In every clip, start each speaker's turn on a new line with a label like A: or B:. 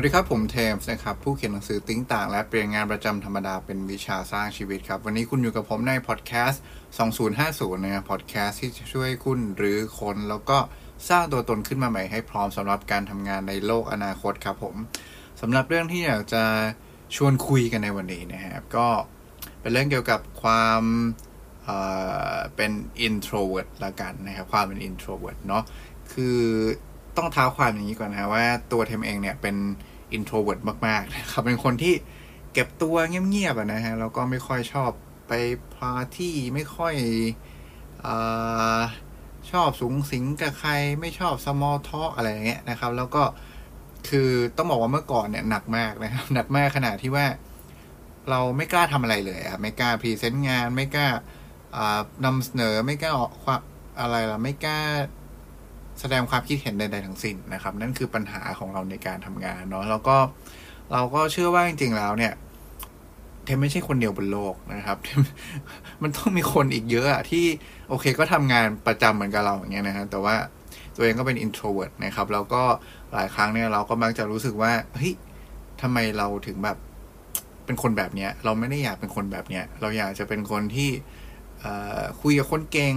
A: วัสดีครับ ผมเทมส์นะครับ ผู้เขียนหนังสือ Think ต่าง และเปลี่ยนงานประจำธรรมดาเป็นวิชาสร้างชีวิตครับ วันนี้คุณอยู่กับผมในพอดแคสต์ 2050 นะครับพอดแคสต์ที่ช่วยคุณรื้อถอนแล้วก็สร้างตัวตนขึ้นมาใหม่ให้พร้อมสำหรับการทำงานในโลกอนาคตครับผมสำหรับเรื่องที่อยากจะชวนคุยกันในวันนี้นะครับ ก็เป็นเรื่องเกี่ยวกับความเป็น introvert ละกันนะครับ ความเป็น introvert เนาะคือต้องเท้าความอย่างนี้ก่อนนะว่าตัวเทมเองเนี่ยเป็น introvert มากๆนะครับเป็นคนที่เก็บตัวเงียบๆนะฮะแล้วก็ไม่ค่อยชอบไปปาร์ตี้ไม่ค่อยชอบสุงสิงกับใครไม่ชอบ small talk อะไรอย่างเงี้ยนะครับ แล้วก็คือต้องบอกว่าเมื่อก่อนเนี่ยหนักมากนะครับ หนักมากขนาดที่ว่า เราไม่กล้าทำอะไรเลยอะไม่กล้า present งาน ไม่กล้านำเสนอไม่กล้าออกความอะไรล่ะไม่กล้า แสดงความคิดเห็นใดๆทั้งสิ้นนะครับ นั่นคือปัญหาของเราในการทำงานเนาะแล้วก็เราก็เชื่อว่าจริงๆแล้วเนี่ยเทมไม่ใช่คนเดียวบนโลกนะครับ มันต้องมีคนอีกเยอะอะที่โอเคก็ทำงานประจำเหมือนกับเราอย่างเงี้ยนะฮะแต่ว่าตัวเองก็เป็น introvert นะครับ แล้วก็หลายครั้งเนี่ยเราก็มักจะรู้สึกว่าเฮ้ยทำไมเราถึงแบบเป็นคนแบบเนี้ย เราไม่ได้อยากเป็นคนแบบเนี้ย เราอยากจะเป็นคนที่คุยกับคนเก่ง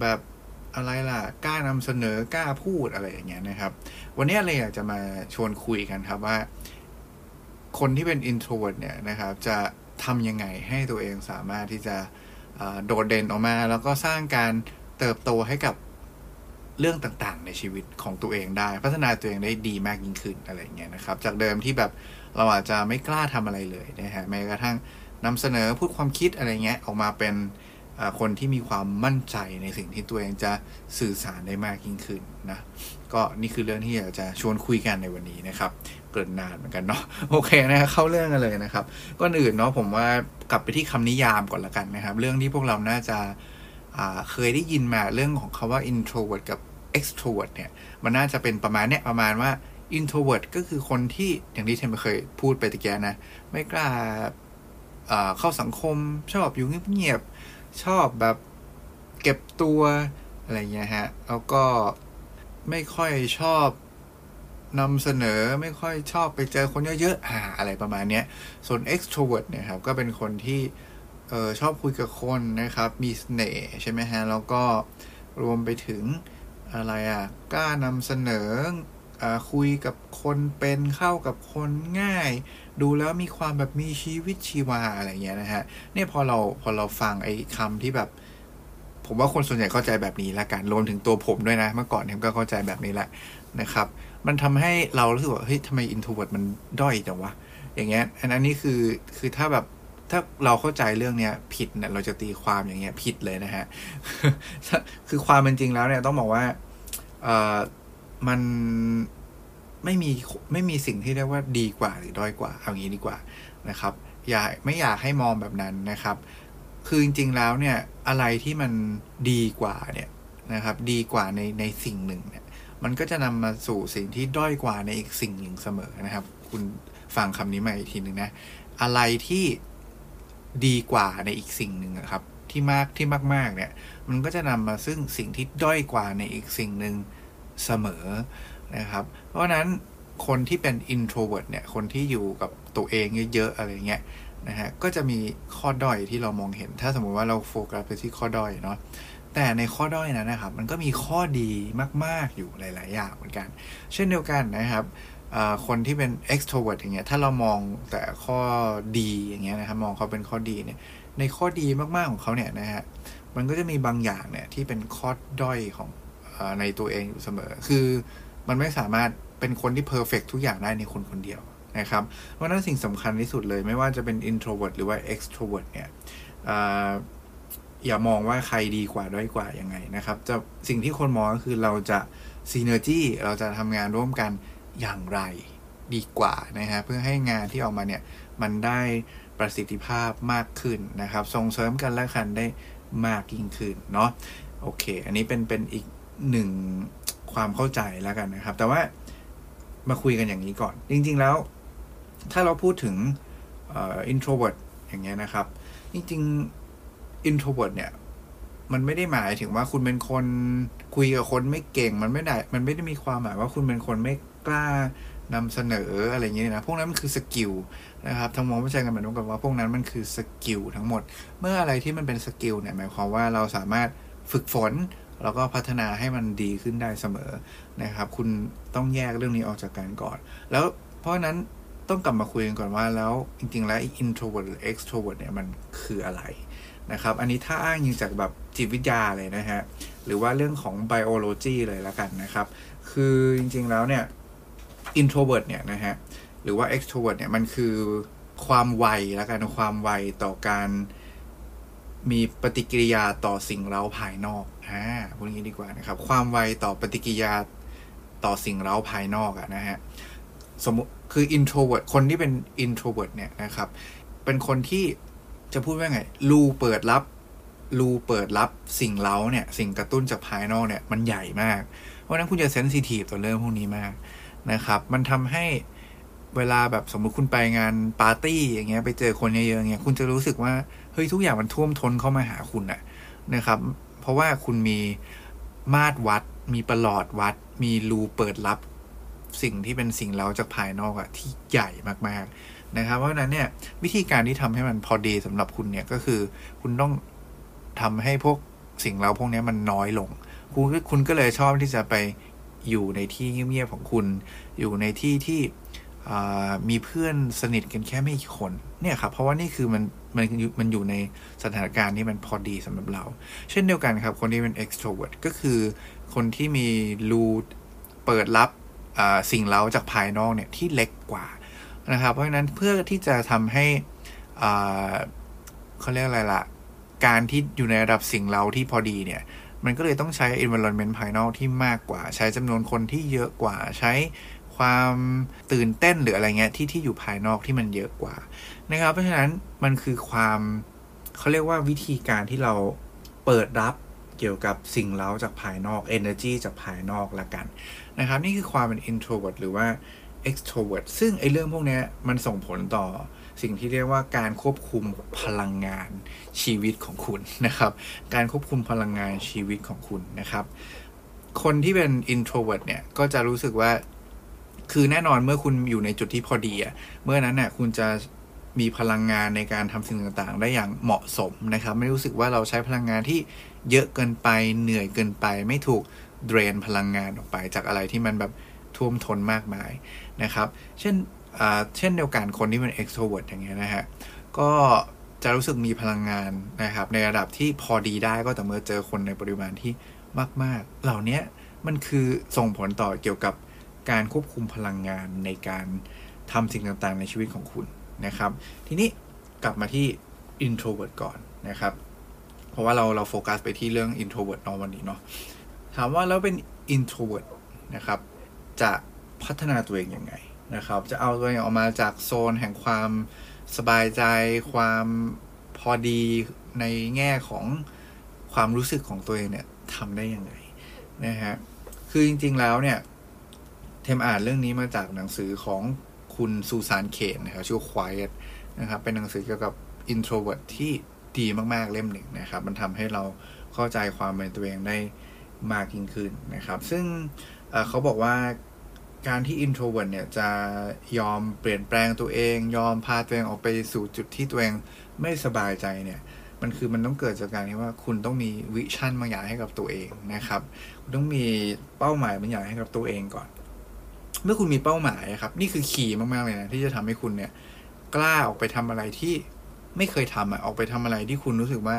A: แบบ อะไรล่ะกล้านำเสนอกล้าพูดอะไรอย่างเงี้ยนะครับ วันนี้เลยอยากจะมาชวนคุยกันครับว่า คนที่เป็น introvert เนี่ยนะครับ จะทำยังไงให้ตัวเองสามารถที่จะโดดเด่นออกมา แล้วก็สร้างการเติบโตให้กับเรื่องต่างๆ ในชีวิตของตัวเองได้ พัฒนาตัวเองได้ดีมากยิ่งขึ้นอะไรเงี้ยนะครับ จากเดิมที่แบบเราอาจจะไม่กล้าทำอะไรเลยนะฮะแม้กระทั่งนำเสนอพูดความคิดอะไรเงี้ยออกมาเป็น คนที่มีความมั่นใจในสิ่งที่ตัวเองจะสื่อสารได้มากยิ่งขึ้นนะ ก็นี่คือเรื่องที่อยากจะชวนคุยกันในวันนี้นะครับ เกินนานเหมือนกันเนาะโอเคนะเข้าเรื่องกันเลยนะครับก่อนอื่นเนาะผมว่ากลับไปที่คำนิยามก่อนละกันนะครับ เรื่องที่พวกเราน่าจะเคยได้ยินมาเรื่องของคาว่า introvert กับ extrovert เนี่ย มันน่าจะเป็นประมาณเนี้ยประมาณว่า introvert ก็คือคนที่อย่างที่เทมเคยพูดไปตะเกียนะ ไม่กล้าเข้าสังคมชอบอยู่เงียบ ชอบแบบเก็บตัวอะไรเงี้ยฮะ แล้วก็ไม่ค่อยชอบนำเสนอไม่ค่อยชอบไปเจอคนเยอะๆอ่าอะไรประมาณนี้ส่วน extrovert เนี่ยครับ ก็เป็นคนที่เออชอบคุยกับคนนะครับ มีเสน่ห์ใช่ไหมฮะ แล้วก็รวมไปถึงอะไรอะ กล้านำเสนอ คุยกับคนเป็นเข้ากับคนง่าย ดูแล้วมีความแบบมีชีวิตชีวาอะไรเงี้ยนะฮะเนี่ยพอเราพอเราฟังไอ้คำที่แบบ ผมว่าคนส่วนใหญ่เข้าใจแบบนี้ละกันรวมถึงตัวผมด้วยนะ เมื่อก่อนเทมก็เข้าใจแบบนี้แหละนะครับ มันทำให้เรารู้สึกว่าเฮ้ยทำไม introvert มันด้อยจังวะอย่างเงี้ยอันนี้คือคือถ้าแบบถ้าเราเข้าใจเรื่องเนี้ยผิดเนี่ยเราจะตีความอย่างเงี้ยผิดเลยนะฮะคือความเป็นจริงแล้วเนี่ยต้องบอกว่าเออ มันไม่มีไม่มีสิ่งที่เรียกว่าดีกว่าหรือด้อยกว่าเอางี้ดีกว่านะครับ อย่าไม่อยากให้มองแบบนั้นนะครับ คือจริงๆแล้วเนี่ยอะไรที่มันดีกว่าเนี่ยนะครับ ดีกว่าในในสิ่งหนึ่งเนี่ยมันก็จะนำมาสู่สิ่งที่ด้อยกว่าในอีกสิ่งหนึ่งเสมอนะครับ คุณฟังคำนี้มาอีกทีหนึ่งนะอะไรที่ดีกว่าในอีกสิ่งหนึ่งครับ ที่มากที่มากๆเนี่ย มันก็จะนำมาซึ่งสิ่งที่ด้อยกว่าในอีกสิ่งหนึ่ง เสมอนะครับ เพราะนั้นคนที่เป็น introvert เนี่ย คนที่อยู่กับตัวเองเยอะๆอะไรเงี้ยนะฮะ ก็จะมีข้อด้อยที่เรามองเห็น ถ้าสมมุติว่าเราโฟกัสไปที่ข้อด้อยเนาะ แต่ในข้อด้อยนั้นนะครับ มันก็มีข้อดีมากๆอยู่หลาย ๆ อย่างเหมือนกัน เช่นเดียวกันนะครับคนที่เป็น extrovert อย่างเงี้ย ถ้าเรามองแต่ข้อดีอย่างเงี้ยนะครับ มองเขาเป็นข้อดีเนี่ย ในข้อดีมากๆของเขาเนี่ยนะฮะ มันก็จะมีบางอย่างเนี่ยที่เป็นข้อด้อยของ ในตัวเองอยู่เสมอ คือมันไม่สามารถเป็นคนที่เพอร์เฟกทุกอย่างได้ในคนคนเดียวนะครับ เพราะนั้นสิ่งสำคัญที่สุดเลยไม่ว่าจะเป็น introvert หรือว่า extrovert เนี่ยอย่ามองว่าใครดีกว่าด้อยกว่ายังไงนะครับ จะสิ่งที่คนมองก็คือเราจะ synergy เราจะทำงานร่วมกันอย่างไรดีกว่านะฮะเพื่อให้งานที่ออกมาเนี่ยมันได้ประสิทธิภาพมากขึ้นนะครับ ส่งเสริมกันและกันได้มากยิ่งขึ้นเนาะโอเค อันนี้เป็นเป็นอีก หนึ่งความเข้าใจแล้วกันนะครับ แต่ว่ามาคุยกันอย่างนี้ก่อน จริง ๆ แล้ว ถ้าเราพูดถึง introvert อย่างเงี้ยนะครับ จริงๆ introvert เนี่ย มันไม่ได้หมายถึงว่าคุณเป็นคนคุยกับคนไม่เก่ง มันไม่ได้ มันไม่ได้มีความหมายว่าคุณเป็นคนไม่กล้านำเสนออะไรอย่างเงี้ยนะ พวกนั้นมันคือ skill นะครับถ้ามองวิชาการแบบนู้นกับว่าพวกนั้นมันคือ skill ทั้งหมด เมื่ออะไรที่มันเป็น skill เนี่ยหมายความว่าเราสามารถฝึกฝน แล้วก็พัฒนาให้มันดีขึ้นได้เสมอนะครับ คุณต้องแยกเรื่องนี้ออกจากกันก่อน แล้วเพราะนั้นต้องกลับมาคุยกันก่อนว่าแล้วจริง ๆ แล้ว introvert หรือ extrovert เนี่ยมันคืออะไรนะครับ อันนี้ถ้าอ้างยิงจากแบบจิตวิทยาเลยนะฮะ หรือว่าเรื่องของ biology เลยล้วกันนะครับ คือจริง ๆ แล้วเนี่ย introvert เนี่ยนะฮะ หรือว่า extrovert เนี่ยมันคือความไวแล้วกันความไวต่อการ มีปฏิกิริยาต่อสิ่งเร้าภายนอกอ่าพูดงี้ดีกว่านะครับ ความไวต่อปฏิกิริยาต่อสิ่งเร้าภายนอกอะนะฮะ สมมติคือ introvert คนที่เป็น introvert เนี่ยนะครับ เป็นคนที่จะพูดว่าไง รูเปิดรับ รูเปิดรับสิ่งเล้าเนี่ย สิ่งกระตุ้นจากภายนอกเนี่ย มันใหญ่มาก เพราะนั้นคุณจะเซนซิทีฟต่อเรื่องพวกนี้มากนะครับ มันทำให้เวลาแบบสมมุติคุณไปงานปาร์ตี้อย่างเงี้ย ไปเจอคนเยอะๆอย่างเงี้ย คุณจะรู้สึกว่า เฮ้ยทุกอย่างมันท่วมท้นเข้ามาหาคุณอะนะครับ เพราะว่าคุณมีมาตรวัด มีประหลอดวัด มีรูเปิดรับสิ่งที่เป็นสิ่งเล้าจากภายนอกอะที่ใหญ่มากๆนะครับ เพราะฉะนั้นเนี่ยวิธีการที่ทำให้มันพอดีสำหรับคุณเนี่ยก็คือ คุณต้องทำให้พวกสิ่งเล้าพวกนี้มันน้อยลง คุณคุณก็เลยชอบที่จะไปอยู่ในที่เงียบๆของคุณ อยู่ในที่ที่ มีเพื่อนสนิทกันแค่ไม่กี่คน เนี่ยครับ เพราะว่านี่คือมันมันมันอยู่ในสถานการณ์ที่มันพอดีสำหรับเรา เช่นเดียวกันครับ คนที่เป็น extrovert ก็คือคนที่มีรูเปิดรับสิ่งเล้าจากภายนอกเนี่ยที่เล็กกว่านะครับ เพราะฉะนั้นเพื่อที่จะทำให้เขาเรียกอะไรล่ะ การที่อยู่ในระดับสิ่งเล้าที่พอดีเนี่ย มันก็เลยต้องใช้ environment ภายนอกที่มากกว่า ใช้จำนวนคนที่เยอะกว่าใช้ ความตื่นเต้นหรืออะไรเงี้ยที่ที่อยู่ภายนอกที่มันเยอะกว่านะครับ เพราะฉะนั้นมันคือความเขาเรียกว่าวิธีการที่เราเปิดรับเกี่ยวกับสิ่งเล้าจากภายนอก energy จากภายนอกละกันนะครับ นี่คือความเป็น introvert หรือว่า extrovert ซึ่งไอ้เรื่องพวกนี้มันส่งผลต่อสิ่งที่เรียกว่าการควบคุมพลังงานชีวิตของคุณนะครับ การควบคุมพลังงานชีวิตของคุณนะครับ คนที่เป็น introvert เนี่ยก็จะรู้สึกว่า คือแน่นอนเมื่อคุณอยู่ในจุดที่พอดีอะเมื่อนั้นเนี่ยคุณจะมีพลังงานในการทำสิ่งต่างๆ ได้อย่างเหมาะสมนะครับ ไม่รู้สึกว่าเราใช้พลังงานที่เยอะเกินไปเหนื่อยเกินไป ไม่ถูกเดรนพลังงานออกไป จากอะไรที่มันแบบท่วมท้นมากมายนะครับ เช่นเช่นเดียวกันคนที่เป็น extrovert อย่างเงี้ยนะฮะก็จะรู้สึกมีพลังงานนะครับ ในระดับที่พอดีได้ก็แต่เมื่อเจอคนในปริมาณที่มาก ๆ เหล่านี้มันคือส่งผลต่อเกี่ยวกับ การควบคุมพลังงานในการทำสิ่งต่างๆ ในชีวิตของคุณนะครับ ทีนี้กลับมาที่ introvert ก่อนนะครับ เพราะว่าเราเราโฟกัสไปที่เรื่อง introvert นอวันนี้เนาะถามว่าแล้วเป็น introvert นะครับ จะพัฒนาตัวเองยังไงนะครับ จะเอาตัวเองออกมาจากโซนแห่งความสบายใจ ความพอดีในแง่ของความรู้สึกของตัวเองเนี่ยทำได้ยังไงนะฮะคือจริงๆแล้วเนี่ย เทมอ่านเรื่องนี้มาจากหนังสือของคุณซูซานเคนนะครับชื่อ Quiet นะครับ เป็นหนังสือเกี่ยวกับ introvert ที่ดีมากๆเล่มหนึ่งนะครับ มันทำให้เราเข้าใจความเป็นตัวเองได้มากยิ่งขึ้นนะครับ ซึ่งเขาบอกว่าการที่ introvert เนี่ยจะยอมเปลี่ยนแปลงตัวเอง ยอมพาตัวเองออกไปสู่จุดที่ตัวเองไม่สบายใจเนี่ยมันคือมันต้องเกิดจากการที่ว่าคุณต้องมีวิชั่นบางอย่างให้กับตัวเองนะครับ คุณต้องมีเป้าหมายบางอย่างให้กับตัวเองก่อน เมื่อคุณมีเป้าหมายครับ นี่คือขี่มากๆเลยนะที่จะทำให้คุณเนี่ย กล้าออกไปทำอะไรที่ไม่เคยทำอะออกไปทำอะไรที่คุณรู้สึกว่า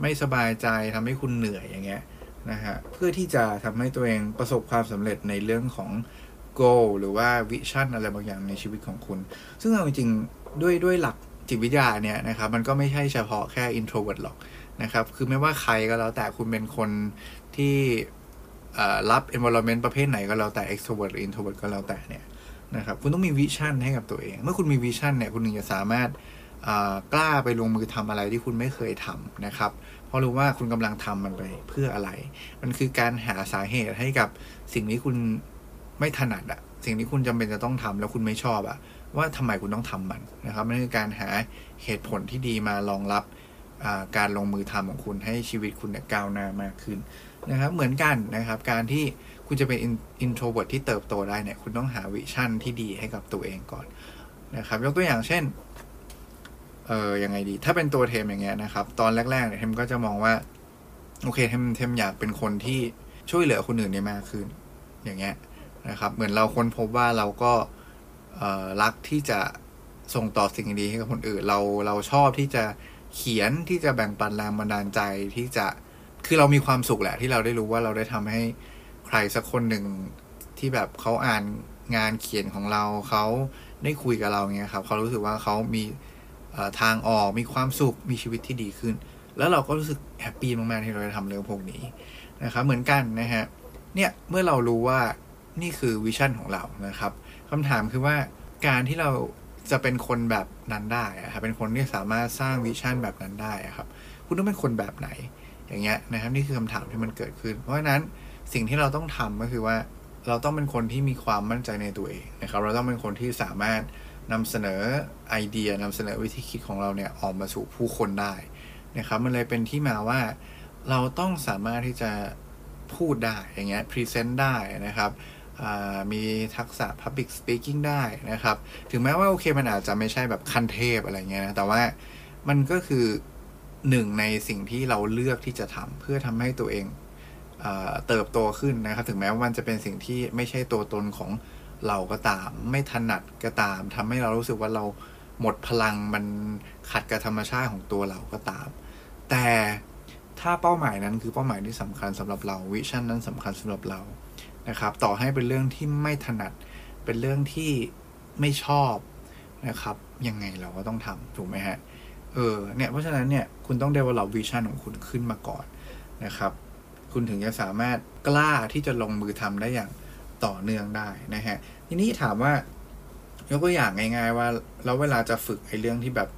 A: ไม่สบายใจทำให้คุณเหนื่อยอย่างเงี้ยนะฮะเพื่อที่จะทำให้ตัวเองประสบความสำเร็จในเรื่องของ goal หรือว่า vision อะไรบางอย่างในชีวิตของคุณ ซึ่งเอาจริงๆด้วยด้วยหลักจิตวิทยาเนี่ยนะครับมันก็ไม่ใช่เฉพาะแค่ introvert หรอกนะครับ คือไม่ว่าใครก็แล้วแต่คุณเป็นคนที่ รับ environment ประเภทไหนก็แล้วแต่ extrovert หรือ introvert ก็แล้วแต่เนี่ยนะครับคุณต้องมี vision ให้กับตัวเอง เมื่อคุณมี vision เนี่ยคุณถึงจะสามารถกล้าไปลงมือทำอะไรที่คุณไม่เคยทำนะครับ เพราะรู้ว่าคุณกำลังทำมันไปเพื่ออะไร มันคือการหาสาเหตุให้กับสิ่งที่คุณไม่ถนัดอะสิ่งที่คุณจำเป็นจะต้องทำแล้วคุณไม่ชอบอะว่าทำไมคุณต้องทำมันนะครับมันคือการหาเหตุผลที่ดีมารองรับการลงมือทำของคุณให้ชีวิตคุณเนี่ยก้าวหน้ามากขึ้น นะครับเหมือนกันนะครับ การที่คุณจะเป็น introvert ที่เติบโตได้เนี่ยคุณต้องหา vision ที่ดีให้กับตัวเองก่อนนะครับ ยกตัวอย่างเช่นเออยังไงดี ถ้าเป็นตัวเทมอย่างเงี้ยนะครับ ตอนแรกๆเนี่ยเทมก็จะมองว่า โอเคเทมเทมอยากเป็นคนที่ช่วยเหลือคนอื่นได้มากขึ้น อย่างเงี้ยนะครับ เหมือนเราค้นพบว่าเราก็รักที่จะส่งต่อสิ่งดีให้กับคนอื่น เราเราชอบที่จะเขียนที่จะแบ่งปันแรงบันดาลใจที่จะ คือเรามีความสุขแหละ ที่เราได้รู้ว่าเราได้ทำให้ใครสักคนหนึ่งที่แบบเขาอ่านงานเขียนของเราเขาได้คุยกับเราเงี้ยครับเขารู้สึกว่าเขามีทางออกมีความสุขมีชีวิตที่ดีขึ้น แล้วเราก็รู้สึก happy มากๆที่เราได้ทำเรื่องพวกนี้นะครับเหมือนกันนะฮะเนี่ยเมื่อเรารู้ว่านี่คือ vision ของเรานะครับคำถามคือว่าการที่เราจะเป็นคนแบบนั้นได้ครับเป็นคนที่สามารถสร้าง vision แบบนั้นได้ครับ คุณต้องเป็นคนแบบไหน อย่างเงี้ยนะครับนี่คือคำถามที่มันเกิดขึ้น เพราะฉะนั้นสิ่งที่เราต้องทำก็คือว่าเราต้องเป็นคนที่มีความมั่นใจในตัวเองนะครับ เราต้องเป็นคนที่สามารถนำเสนอไอเดียนำเสนอวิธีคิดของเราเนี่ยออกมาสู่ผู้คนได้นะครับ มันเลยเป็นที่มาว่าเราต้องสามารถที่จะพูดได้อย่างเงี้ย present ได้นะครับมีทักษะ Public Speaking ได้นะครับ ถึงแม้ว่าโอเคมันอาจจะไม่ใช่แบบขั้นเทพอะไรเงี้ยนะแต่ว่ามันก็คือ หนึ่งในสิ่งที่เราเลือกที่จะทำเพื่อทำให้ตัวเองเอเติบโตขึ้นนะครับ ถึงแม้ว่ามันจะเป็นสิ่งที่ไม่ใช่ตัวตนของเราก็ตาม ไม่ถนัดก็ตามทำให้เรารู้สึกว่าเราหมดพลังมันขัดกับธรรมชาติของตัวเราก็ตาม แต่ถ้าเป้าหมายนั้นคือเป้าหมายที่สำคัญสำหรับเราวิชั่นนั้นสำคัญสำหรับเรานะครับ ต่อให้เป็นเรื่องที่ไม่ถนัดเป็นเรื่องที่ไม่ชอบนะครับ ยังไงเราก็ต้องทำถูกไหมฮะเเออเนี่ยเพราะฉะนั้นเนี่ยคุณต้อง develop vision ของคุณขึ้นมาก่อนนะครับ คุณถึงจะสามารถกล้าที่จะลงมือทำได้อย่างต่อเนื่องได้นะฮะทีนี้ถามว่ายกตัวอย่างง่าย ๆ ว่าแล้วเวลาจะฝึกไอ้เรื่องที่แบบ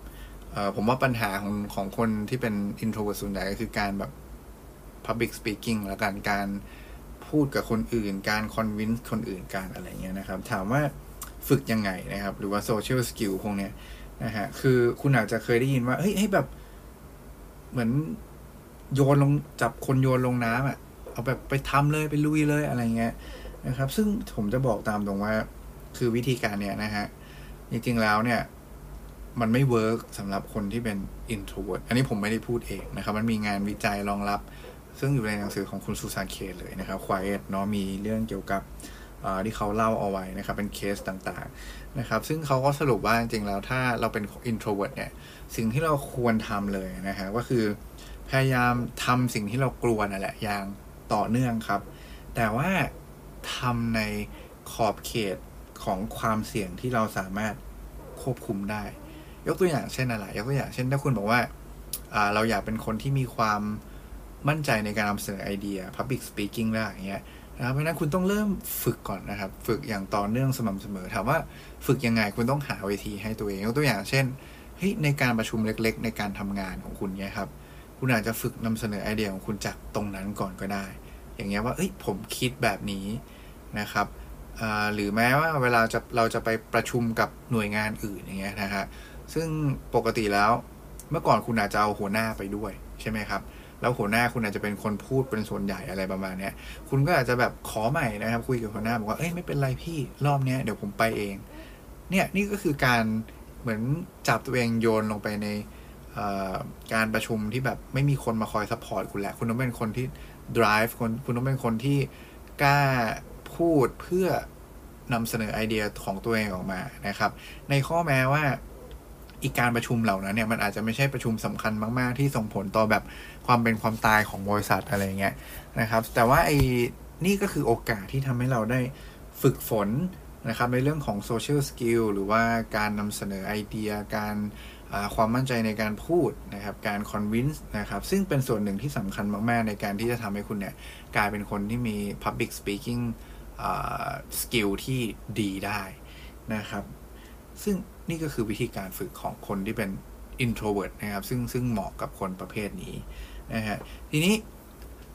A: เออผมว่าปัญหาของของคนที่เป็น introvert ส่วนใหญ่ก็คือการแบบ public speaking แล้วกันการพูดกับคนอื่น การคอนวินส์คนอื่นการอะไรเงี้ยนะครับ ถามว่าฝึกยังไงนะครับ หรือว่า social skill พวกเนี้ย นะฮะคือคุณอาจจะเคยได้ยินว่าเฮ้ยให้แบบ เหมือนโยนลงจับคนโยนลงน้ำอะ เอาแบบไปทำเลยไปลุยเลยอะไรเงี้ยนะครับ ซึ่งผมจะบอกตามตรงว่า คือวิธีการเนี้ยนะฮะจริงๆแล้วเนี่ย มันไม่ work สำหรับคนที่เป็น introvert อันนี้ผมไม่ได้พูดเองนะครับ มันมีงานวิจัยรองรับ ซึ่งอยู่ในหนังสือของคุณซูซานเคน เลยนะครับ Quiet เนาะมีเรื่องเกี่ยวกับ ที่เขาเล่าเอาไว้นะครับ เป็นเคสต่างๆนะครับ ซึ่งเขาก็สรุปว่าจริงๆแล้วถ้าเราเป็น introvert เนี่ย สิ่งที่เราควรทำเลยนะฮะก็คือพยายามทำสิ่งที่เรากลัวนั่นแหละอย่างต่อเนื่องครับ แต่ว่าทำในขอบเขตของความเสี่ยงที่เราสามารถควบคุมได้ ยกตัวอย่างเช่นอะไรยกตัวอย่างเช่นถ้าคุณบอกว่าเราอยากเป็นคนที่มีความมั่นใจในการนำเสนอไอเดีย Public Speaking ได้อย่างเงี้ย นะครับเพราะนั้นคุณต้องเริ่มฝึกก่อนนะครับ ฝึกอย่างต่อเนื่องสม่ำเสมอ ถามว่าฝึกยังไงคุณต้องหาเวทีให้ตัวเองยกตัวอย่างเช่นเฮ้ยในการประชุมเล็ก ๆ ในการทำงานของคุณเนี่ยครับ คุณอาจจะฝึกนำเสนอไอเดียของคุณจากตรงนั้นก่อนก็ได้ อย่างเงี้ยว่าเอ้ยผมคิดแบบนี้นะครับหรือแม้ว่าเวลาจะเราจะไปประชุมกับหน่วยงานอื่นอย่างเงี้ยนะฮะซึ่งปกติแล้วเมื่อก่อนคุณอาจจะเอาหัวหน้าไปด้วยใช่ไหมครับ แล้วหัวหน้าคุณอาจจะเป็นคนพูดเป็นส่วนใหญ่อะไรประมาณเนี้ยคุณก็อาจจะแบบขอใหม่นะครับ คุยกับหัวหน้าบอกว่าเอ้ยไม่เป็นไรพี่รอบเนี้ยเดี๋ยวผมไปเอง เนี่ยนี่ก็คือการเหมือนจับตัวเองโยนลงไปในการประชุมที่แบบไม่มีคนมาคอย support คุณแหละ คุณต้องเป็นคนที่ drive คนคุณต้องเป็นคนที่กล้าพูดเพื่อนำเสนอไอเดียของตัวเองออกมานะครับ ในข้อแม้ว่าไอ้การประชุมเหล่านั้นเนี่ยมันอาจจะไม่ใช่ประชุมสำคัญมาก ๆ ที่ส่งผลต่อแบบ ความเป็นความตายของบริษัทอะไรเงี้ยนะครับ แต่ว่าไอ้นี่ก็คือโอกาสที่ทำให้เราได้ฝึกฝนนะครับในเรื่องของ social skill หรือว่าการนำเสนอไอเดียการความมั่นใจในการพูดนะครับการ convince นะครับซึ่งเป็นส่วนหนึ่งที่สำคัญมาก ๆ ในการที่จะทำให้คุณเนี่ยกลายเป็นคนที่มี Public Speaking สกิลที่ดีได้นะครับ ซึ่งนี่ก็คือวิธีการฝึกของคนที่เป็น introvert นะครับ ซึ่งซึ่งเหมาะกับคนประเภทนี้ นะฮะทีนี้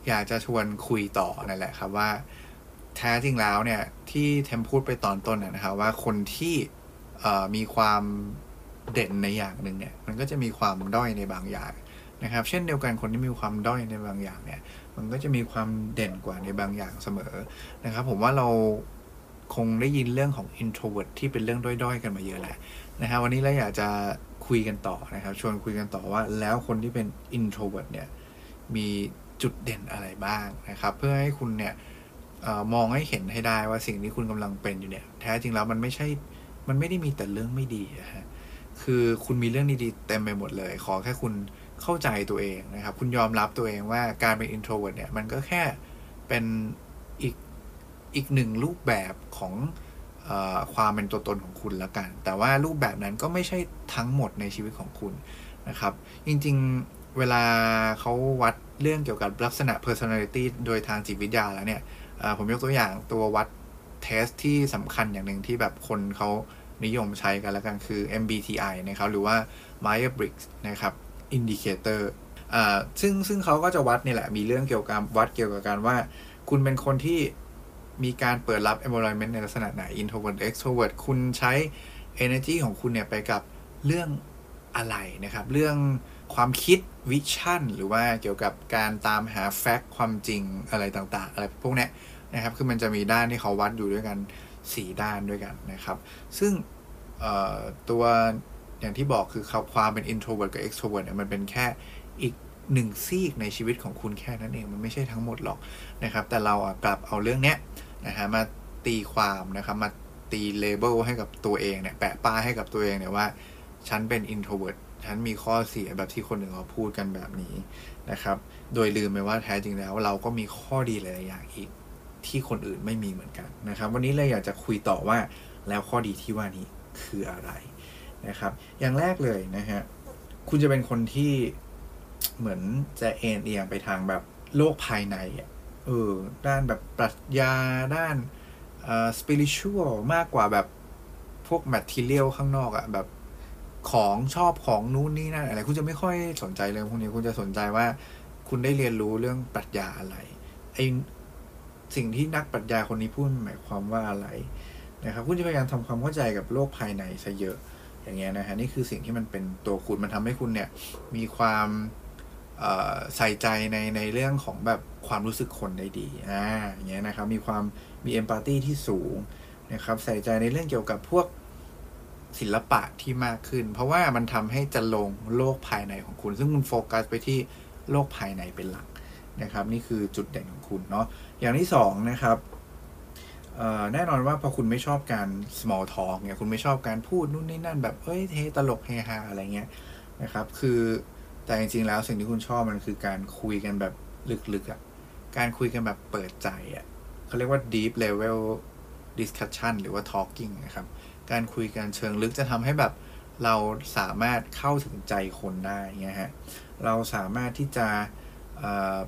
A: อยากจะชวนคุยต่อนั่นแหละครับว่าแท้จริงแล้วเนี่ยที่เทมพูดไปตอนต้นนะครับว่าคนที่มีความเด่นในอย่างหนึ่งเนี่ยมันก็จะมีความด้อยในบางอย่างนะครับ เช่นเดียวกันคนที่มีความด้อยในบางอย่างเนี่ย มันก็จะมีความเด่นกว่าในบางอย่างเสมอนะครับ ผมว่าเราคงได้ยินเรื่องของ introvert ที่เป็นเรื่องด้อยๆ กันมาเยอะแหละนะครับวันนี้เราอยากจะคุยกันต่อนะครับ ชวนคุยกันต่อว่าแล้วคนที่เป็น introvert เนี่ย มีจุดเด่นอะไรบ้างนะครับ เพื่อให้คุณเนี่ยอมองให้เห็นให้ได้ว่าสิ่งที่คุณกำลังเป็นอยู่เนี่ย แท้จริงแล้วมันไม่ใช่ มันไม่ได้มีแต่เรื่องไม่ดีอะฮะ คือคุณมีเรื่องดีๆเต็มไปหมดเลย ขอแค่คุณเข้าใจตัวเองนะครับ คุณยอมรับตัวเองว่าการเป็น introvert เนี่ย มันก็แค่เป็นอีกอีกหนึ่งรูปแบบของอความเป็นตัวตนของคุณละกัน แต่ว่ารูปแบบนั้นก็ไม่ใช่ทั้งหมดในชีวิตของคุณนะครับ จริงๆ เวลาเขาวัดเรื่องเกี่ยวกับลักษณะ personality โดยทางจิตวิทยาแล้วเนี่ยผมยกตัวอย่างตัววัดtest ที่สำคัญอย่างหนึ่งที่แบบคนเขานิยมใช้กันแล้วกันคือ MBTI นะครับ หรือว่า Myers-Briggs นะครับ Indicator อ่าซึ่งซึ่งเขาก็จะวัดนี่แหละ มีเรื่องเกี่ยวกับวัดเกี่ยวกับการว่า คุณเป็นคนที่มีการเปิดรับ environment ในลักษณะไหน introvert extrovert คุณใช้ energy ของคุณเนี่ยไปกับเรื่องอะไรนะครับ เรื่อง ความคิด vision หรือว่าเกี่ยวกับการตามหา fact ความจริงอะไรต่างๆ อะไรพวกนี้นะครับ คือมันจะมีด้านที่เขาวัดอยู่ด้วยกัน 4 ด้านด้วยกันนะครับ ซึ่งตัวอย่างที่บอกคือความเป็น introvert กับ extrovert เนี่ยมันเป็นแค่อีกหนึ่งซีกในชีวิตของคุณแค่นั้นเอง มันไม่ใช่ทั้งหมดหรอกนะครับ แต่เรากลับเอาเรื่องเนี้ยนะฮะมาตีความนะครับ มาตีเลเบลให้กับตัวเองเนี่ย แปะป้ายให้กับตัวเองเนี่ยว่า ฉันเป็น introvert ฉันมีข้อเสียแบบที่คนหนึ่งเขาพูดกันแบบนี้นะครับ โดยลืมไปว่าแท้จริงแล้ว เราก็มีข้อดีหลายๆอย่างอีกที่คนอื่นไม่มีเหมือนกันนะครับ วันนี้เลยอยากจะคุยต่อว่าแล้วข้อดีที่ว่านี้คืออะไรนะครับ อย่างแรกเลยนะฮะคุณจะเป็นคนที่เหมือนจะเอ็นเอียงไปทางแบบโลกภายในอะเออด้านแบบปรัชญาด้านเอ่อสปิริชวลมากกว่าแบบพวกแมทเทียลข้างนอกอะแบบ ของชอบของนู้นนี่นั่นอะไรคุณจะไม่ค่อยสนใจเลยพวกนี้คุณจะสนใจว่า คุณได้เรียนรู้เรื่องปรัชญาอะไรไอสิ่งที่นักปรัชญาคนนี้พูดหมายความว่าอะไรนะครับคุณจะพยายามทำความเข้าใจกับโลกภายในซะเยอะอย่างเงี้ยนะฮะนี่คือสิ่งที่มันเป็นตัวคุณมันทำให้คุณเนี่ยมีความใส่ใจในในเรื่องของแบบความรู้สึกคนได้ดีอ่าอย่างเงี้ยนะครับมีความมีเอมพัตตีที่สูงนะครับใส่ใจในเรื่องเกี่ยวกับพวก ศิลปะที่มากขึ้น เพราะว่ามันทำให้จะลงโลกภายในของคุณ ซึ่งคุณโฟกัสไปที่โลกภายในเป็นหลักนะครับ นี่คือจุดเด่นของคุณเนาะอย่างที่สองนะครับแน่นอนว่าพอคุณไม่ชอบการ small talk เนี่ยคุณไม่ชอบการพูดนู่นนี่นั่น แบบเฮ้ยเทตลกเฮฮาอะไรเงี้ยนะครับ คือแต่จริงๆแล้วสิ่งที่คุณชอบมันคือการคุยกันแบบลึกๆอะ่ะการคุยกันแบบเปิดใจอะ่ะเขาเรียกว่า deep level discussion หรือว่า talking นะครับ การคุยกันเชิงลึกจะทำให้แบบเราสามารถเข้าถึงใจคนได้เงี้ยฮะเราสามารถที่จะ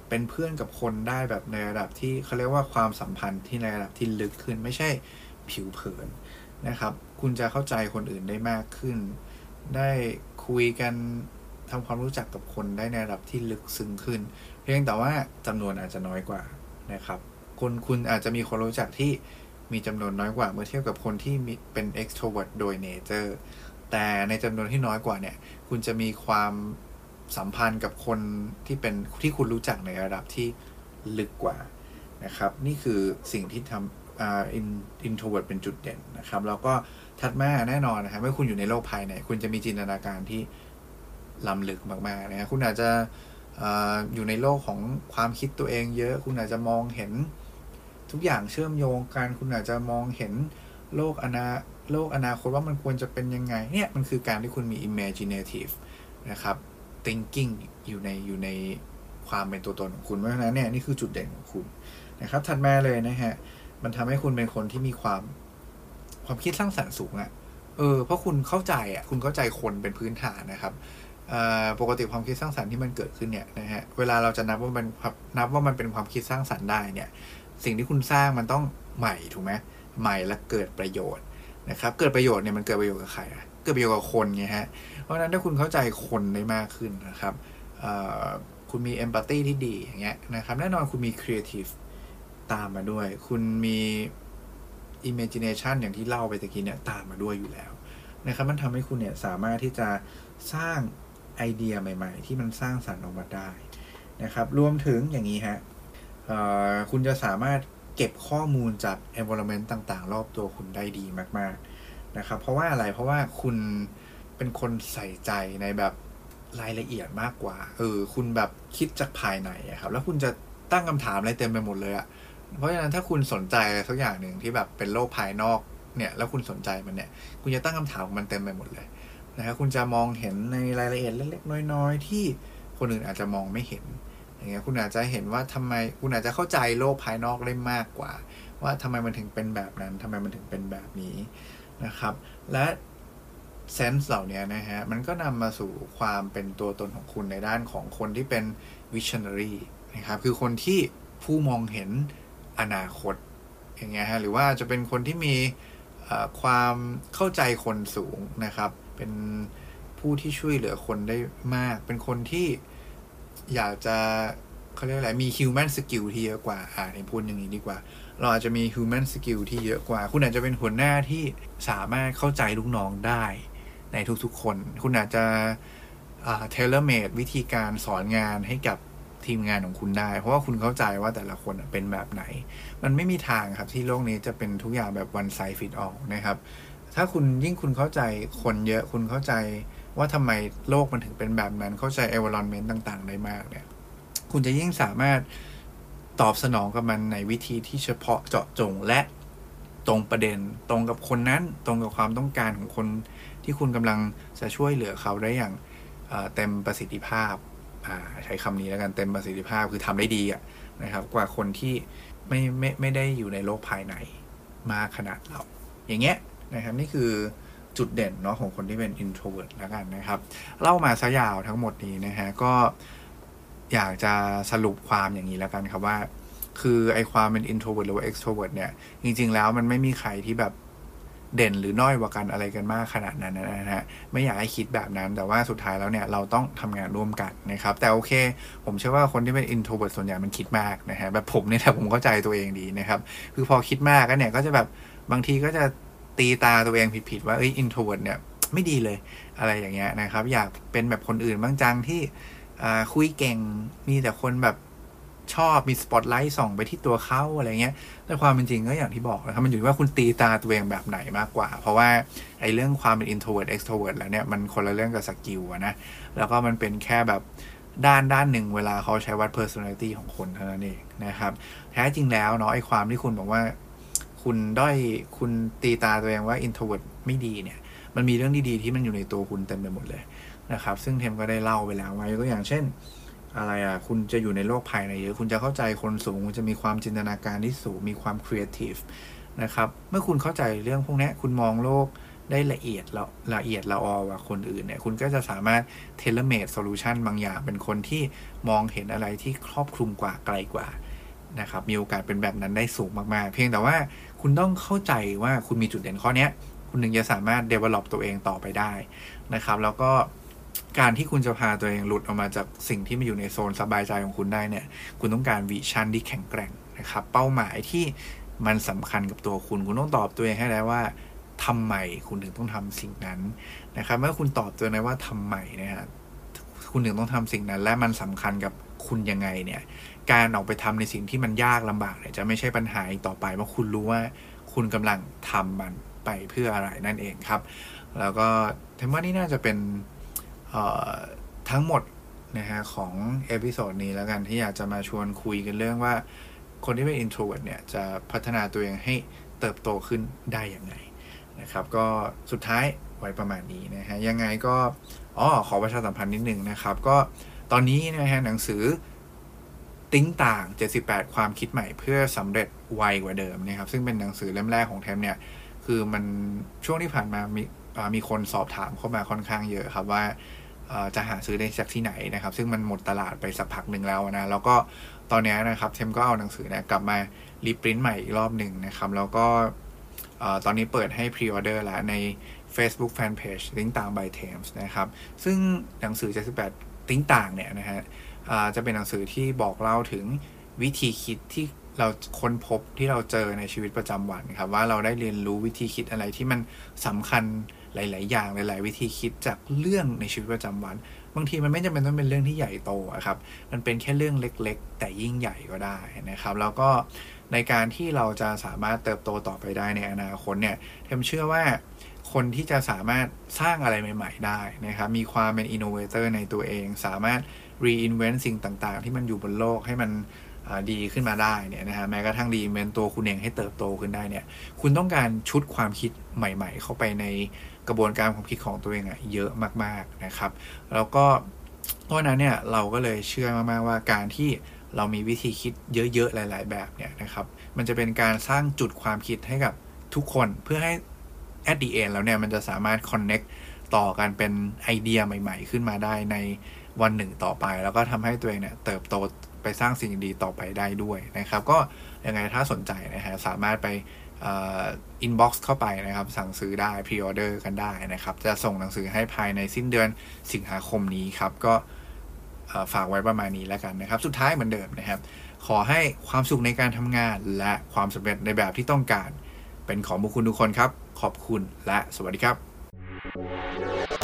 A: เป็นเพื่อนกับคนได้แบบในระดับที่เขาเรียกว่าความสัมพันธ์ที่ในระดับที่ลึกขึ้นไม่ใช่ผิวเผินนะครับ คุณจะเข้าใจคนอื่นได้มากขึ้น ได้คุยกันทำความรู้จักกับคนได้ในระดับที่ลึกซึ้งขึ้น เพียงแต่ว่าจำนวนอาจจะน้อยกว่านะครับคนคุณอาจจะมีคนรู้จักที่ มีจำนวนน้อยกว่าเมื่อเทียบกับคนที่มีเป็น extrovert โดย nature แต่ในจำนวนที่น้อยกว่าเนี่ย คุณจะมีความสัมพันธ์กับคนที่เป็นที่คุณรู้จักในระดับที่ลึกกว่านะครับ นี่คือสิ่งที่ทำอ่า introvert เป็นจุดเด่นนะครับ แล้วก็ถัดมาแน่นอนนะครับเมื่อคุณอยู่ในโลกภายในคุณจะมีจินตนาการที่ล้ำลึกมากๆนะคุณอาจจะอยู่ในโลกของความคิดตัวเองเยอะ คุณอาจจะมองเห็น ทุกอย่างเชื่อมโยงกันคุณอาจจะมองเห็นโลกอนาโลกอนาคตว่ามันควรจะเป็นยังไงเนี่ยมันคือการที่คุณมี imaginative นะครับ thinking อยู่ในอยู่ในความเป็นตัวตนของคุณเพราะฉะนั้นเนี่ยนี่คือจุดเด่นของคุณนะครับถัดมาเลยนะฮะมันทำให้คุณเป็นคนที่มีความความคิดสร้างสรรค์สูงอะ่ะเออเพราะคุณเข้าใจอะ่ะคุณเข้าใจคนเป็นพื้นฐานนะครับปกติความคิดสร้างสรรค์ที่มันเกิดขึ้นเนี่ยนะฮะเวลาเราจะนับว่ามันนับว่ามันเป็นความคิดสร้างสรรค์ได้เนี่ย สิ่งที่คุณสร้างมันต้องใหม่ถูกไหมใหม่และเกิดประโยชน์นะครับ เกิดประโยชน์เนี่ยมันเกิดประโยชน์กับใครอะเกิดประโยชน์กับคนไงฮะ เพราะฉะนั้นถ้าคุณเข้าใจคนได้มากขึ้นนะครับคุณมีเอมพัตตีที่ดีอย่างเงี้ยนะครับ แน่นอนคุณมีครีเอทีฟตามมาด้วย คุณมี imagination อย่างที่เล่าไปตะกี้เนี่ยตามมาด้วยอยู่แล้วนะครับ มันทำให้คุณเนี่ยสามารถที่จะสร้างไอเดียใหม่ ๆ ที่มันสร้างสรรค์ออกมาได้นะครับ รวมถึงอย่างนี้ฮะ คุณจะสามารถเก็บข้อมูลจาก environment ต่างๆ รอบตัวคุณได้ดีมาก ๆ นะครับ เพราะว่าอะไรเพราะว่าคุณเป็นคนใส่ใจในแบบรายละเอียดมากกว่า เออ คุณแบบคิดจากภายในครับ แล้วคุณจะตั้งคำถามอะไรเต็มไปหมดเลยอะเพราะฉะนั้นถ้าคุณสนใจอะไรสักอย่างหนึ่งที่แบบเป็นโลกภายนอกเนี่ย แล้วคุณสนใจมันเนี่ย คุณจะตั้งคำถามมันเต็มไปหมดเลยนะครับคุณจะมองเห็นในรายละเอียดเล็กๆน้อย ๆ ที่คนอื่นอาจจะมองไม่เห็น อย่างเงี้ยคุณอาจจะเห็นว่าทำไมคุณอาจจะเข้าใจโลกภายนอกได้มากกว่า ว่าทำไมมันถึงเป็นแบบนั้นทำไมมันถึงเป็นแบบนี้นะครับ และเซนส์เหล่านี้นะฮะ มันก็นำมาสู่ความเป็นตัวตนของคุณในด้านของคนที่เป็นวิช i o n a r y นะครับ คือคนที่ผู้มองเห็นอนาคต อย่างเงี้ยฮะ หรือว่าจะเป็นคนที่มีความเข้าใจคนสูงนะครับ เป็นผู้ที่ช่วยเหลือคนได้มาก เป็นคนที่ อยากจะเขาเรียกอะไรมี human skill ที่เยอะกว่า อ่าในพูดอย่างนี้ดีกว่า เราอาจจะมี human skill ที่เยอะกว่า คุณอาจจะเป็นหัวหน้าที่สามารถเข้าใจลูกน้องได้ในทุกๆคน คุณอาจจะเทเลเมดวิธีการสอนงานให้กับทีมงานของคุณได้ เพราะว่าคุณเข้าใจว่าแต่ละคนเป็นแบบไหน มันไม่มีทางครับที่โลกนี้จะเป็นทุกอย่างแบบ one size fit all นะครับ ถ้าคุณยิ่งคุณเข้าใจคนเยอะคุณเข้าใจ ว่าทำไมโลกมันถึงเป็นแบบนั้น เข้าใจ environment ต่างๆ ได้มากเนี่ย คุณจะยิ่งสามารถตอบสนองกับมันในวิธีที่เฉพาะเจาะจงและตรงประเด็น ตรงกับคนนั้น ตรงกับความต้องการของคนที่คุณกำลังจะช่วยเหลือเขาได้อย่างเต็มประสิทธิภาพใช้คำนี้แล้วกันเต็มประสิทธิภาพคือทำได้ดีอะนะครับ กว่าคนที่ไม่ไม่ไม่ได้อยู่ในโลกภายในมากขนาดเรา อย่างเงี้ยนะครับนี่คือ จุดเด่นเนาะของคนที่เป็น introvert แล้วกันนะครับ เล่ามาซะยาวทั้งหมดนี้นะฮะก็อยากจะสรุปความอย่างนี้แล้วกันครับว่า คือไอความเป็น introvert หรือว่า extrovert เนี่ย จริง ๆ แล้วมันไม่มีใครที่แบบเด่นหรือน้อยกว่ากันอะไรกันมากขนาดนั้นนะฮะไม่อยากให้คิดแบบนั้น แต่ว่าสุดท้ายแล้วเนี่ยเราต้องทำงานร่วมกันนะครับ แต่โอเค ผมเชื่อว่าคนที่เป็น introvert ส่วนใหญ่มันคิดมากนะฮะแบบผมเนี่ยแต่ผมเข้าใจตัวเองดีนะครับ คือพอคิดมากก็เนี่ยก็จะแบบบางทีก็จะ ตีตาตัวเองผิดๆว่าเอ้ย introvert เนี่ยไม่ดีเลยอะไรอย่างเงี้ยนะครับ อยากเป็นแบบคนอื่นบ้างจังที่คุยเก่งมีแต่คนแบบชอบมีสปอตไลท์ส่องไปที่ตัวเขาอะไรเงี้ยแต่ความเป็นจริงก็อย่างที่บอกนะครับมันอยู่ที่ว่าคุณตีตาตัวเองแบบไหนมากกว่า เพราะว่าไอ้เรื่องความเป็น introvert extrovert แล้วเนี่ยมันคนละเรื่องกับ skill นะ แล้วก็มันเป็นแค่แบบด้านด้านหนึ่งเวลาเขาใช้วัด personality ของคนเท่านั้นเองนะครับ แท้จริงแล้วเนาะไอ้ความที่คุณบอกว่า คุณด้อยคุณตีตาตัวเองว่า introvert ไม่ดีเนี่ย มันมีเรื่องดีๆที่มันอยู่ในตัวคุณเต็มไปหมดเลยนะครับ ซึ่งเทมก็ได้เล่าไปแล้วไว้ตัวอย่างเช่น อะไรอะ คุณจะอยู่ในโลกภายในเยอะ คุณจะเข้าใจคนสูง คุณจะมีความจินตนาการที่สูง มีความครีเอทีฟนะครับ เมื่อคุณเข้าใจเรื่องพวกนี้คุณมองโลกได้ละเอียดละละเอียดละออกว่าคนอื่นเนี่ย คุณก็จะสามารถ tailor-made solution บางอย่าง เป็นคนที่มองเห็นอะไรที่ครอบคลุมกว่าไกลกว่านะครับมีโอกาสเป็นแบบนั้นได้สูงมาก ๆ เพียงแต่ว่า คุณต้องเข้าใจว่าคุณมีจุดเด่นข้อนี้คุณถึงจะสามารถ develop ตัวเองต่อไปได้นะครับ แล้วก็การที่คุณจะพาตัวเองหลุดออกมาจากสิ่งที่มาอยู่ในโซนสบายใจของคุณได้เนี่ย คุณต้องการวิชั่นที่แข็งแกร่งนะครับ เป้าหมายที่มันสำคัญกับตัวคุณ คุณต้องตอบตัวเองให้ได้ว่าทำไมคุณถึงต้องทำสิ่งนั้นนะครับ เมื่อคุณตอบตัวเองว่าทำไมนะฮะคุณถึงต้องทำสิ่งนั้น และมันสำคัญกับคุณยังไงเนี่ย การออกไปทำในสิ่งที่มันยากลำบากเนี่ยจะไม่ใช่ปัญหาอีกต่อไปเพราะคุณรู้ว่าคุณกำลังทำมันไปเพื่ออะไรนั่นเองครับ แล้วก็เทมว่านี่น่าจะเป็นทั้งหมดนะฮะของ episode นี้แล้วกันที่อยากจะมาชวนคุยกันเรื่องว่า คนที่เป็น introvert เนี่ยจะพัฒนาตัวเองให้เติบโตขึ้นได้อย่างไงนะครับ ก็สุดท้ายไว้ประมาณนี้นะฮะยังไงก็อ๋อขอประชาสัมพันธ์นิดนึงนะครับ ก็ตอนนี้นะฮะหนังสือ Think ต่าง 78 ความคิดใหม่เพื่อสำเร็จไวกว่าเดิมนะครับ ซึ่งเป็นหนังสือเล่มแรกของเทมเนี่ย คือมันช่วงที่ผ่านมามีมีคนสอบถามเข้ามาค่อนข้างเยอะครับว่าจะหาซื้อได้จากที่ไหนนะครับ ซึ่งมันหมดตลาดไปสักพักหนึ่งแล้วนะ แล้วก็ตอนนี้นะครับเทมก็เอาหนังสือเนี่ยกลับมา reprint ใหม่อีกรอบหนึ่งนะครับ แล้วก็ตอนนี้เปิดให้พรีออเดอร์แล้วใน Facebook Fanpage ลิงต่าง by Thames นะครับ ซึ่งหนังสือ78ลิงต่างเนี่ยนะฮะ จะเป็นหนังสือที่บอกเล่าถึงวิธีคิดที่เราค้นพบที่เราเจอในชีวิตประจำวันครับ ว่าเราได้เรียนรู้วิธีคิดอะไรที่มันสำคัญหลาย ๆ อย่างหลาย ๆ วิธีคิดจากเรื่องในชีวิตประจำวัน บางทีมันไม่จำเป็นต้องเป็นเรื่องที่ใหญ่โตครับ มันเป็นแค่เรื่องเล็ก ๆ แต่ยิ่งใหญ่ก็ได้นะครับ แล้วก็ในการที่เราจะสามารถเติบโตต่อไปได้ในอนาคตเนี่ยเทมเชื่อว่าคนที่จะสามารถสร้างอะไรใหม่ ๆ ได้นะครับ มีความเป็นอินโนเวเตอร์ในตัวเอง สามารถ reinvent สิ่งต่างๆ ที่มันอยู่บนโลกให้มันดีขึ้นมาได้เนี่ยนะฮะแม้กระทั่งดีเมนตัวคุณเองให้เติบโตขึ้นได้เนี่ย คุณต้องการชุดความคิดใหม่ ๆ เข้าไปในกระบวนการความคิดของตัวเองอะเยอะมากๆนะครับ แล้วก็เพราะนั้นเนี่ยเราก็เลยเชื่อมากๆว่าการที่เรามีวิธีคิดเยอะๆหลาย ๆ แบบเนี่ยนะครับ มันจะเป็นการสร้างจุดความคิดให้กับทุกคนเพื่อให้ at the end แล้วเนี่ยมันจะสามารถ connect ต่อกันเป็นไอเดียใหม่ ๆ ขึ้นมาได้ใน วันหนึ่งต่อไป แล้วก็ทำให้ตัวเองเนี่ยเติบโตไปสร้างสิ่งดีต่อไปได้ด้วยนะครับ ก็ยังไงถ้าสนใจนะฮะสามารถไป inbox เข้าไปนะครับ สั่งซื้อได้ pre-order กันได้นะครับ จะส่งหนังสือให้ภายในสิ้นเดือนสิงหาคมนี้ครับ ก็ฝากไว้ประมาณนี้แล้วกันนะครับ สุดท้ายเหมือนเดิมนะครับ ขอให้ความสุขในการทำงานและความสำเร็จในแบบที่ต้องการ เป็นของบุคคลทุกคนครับ ขอบคุณและสวัสดีครับ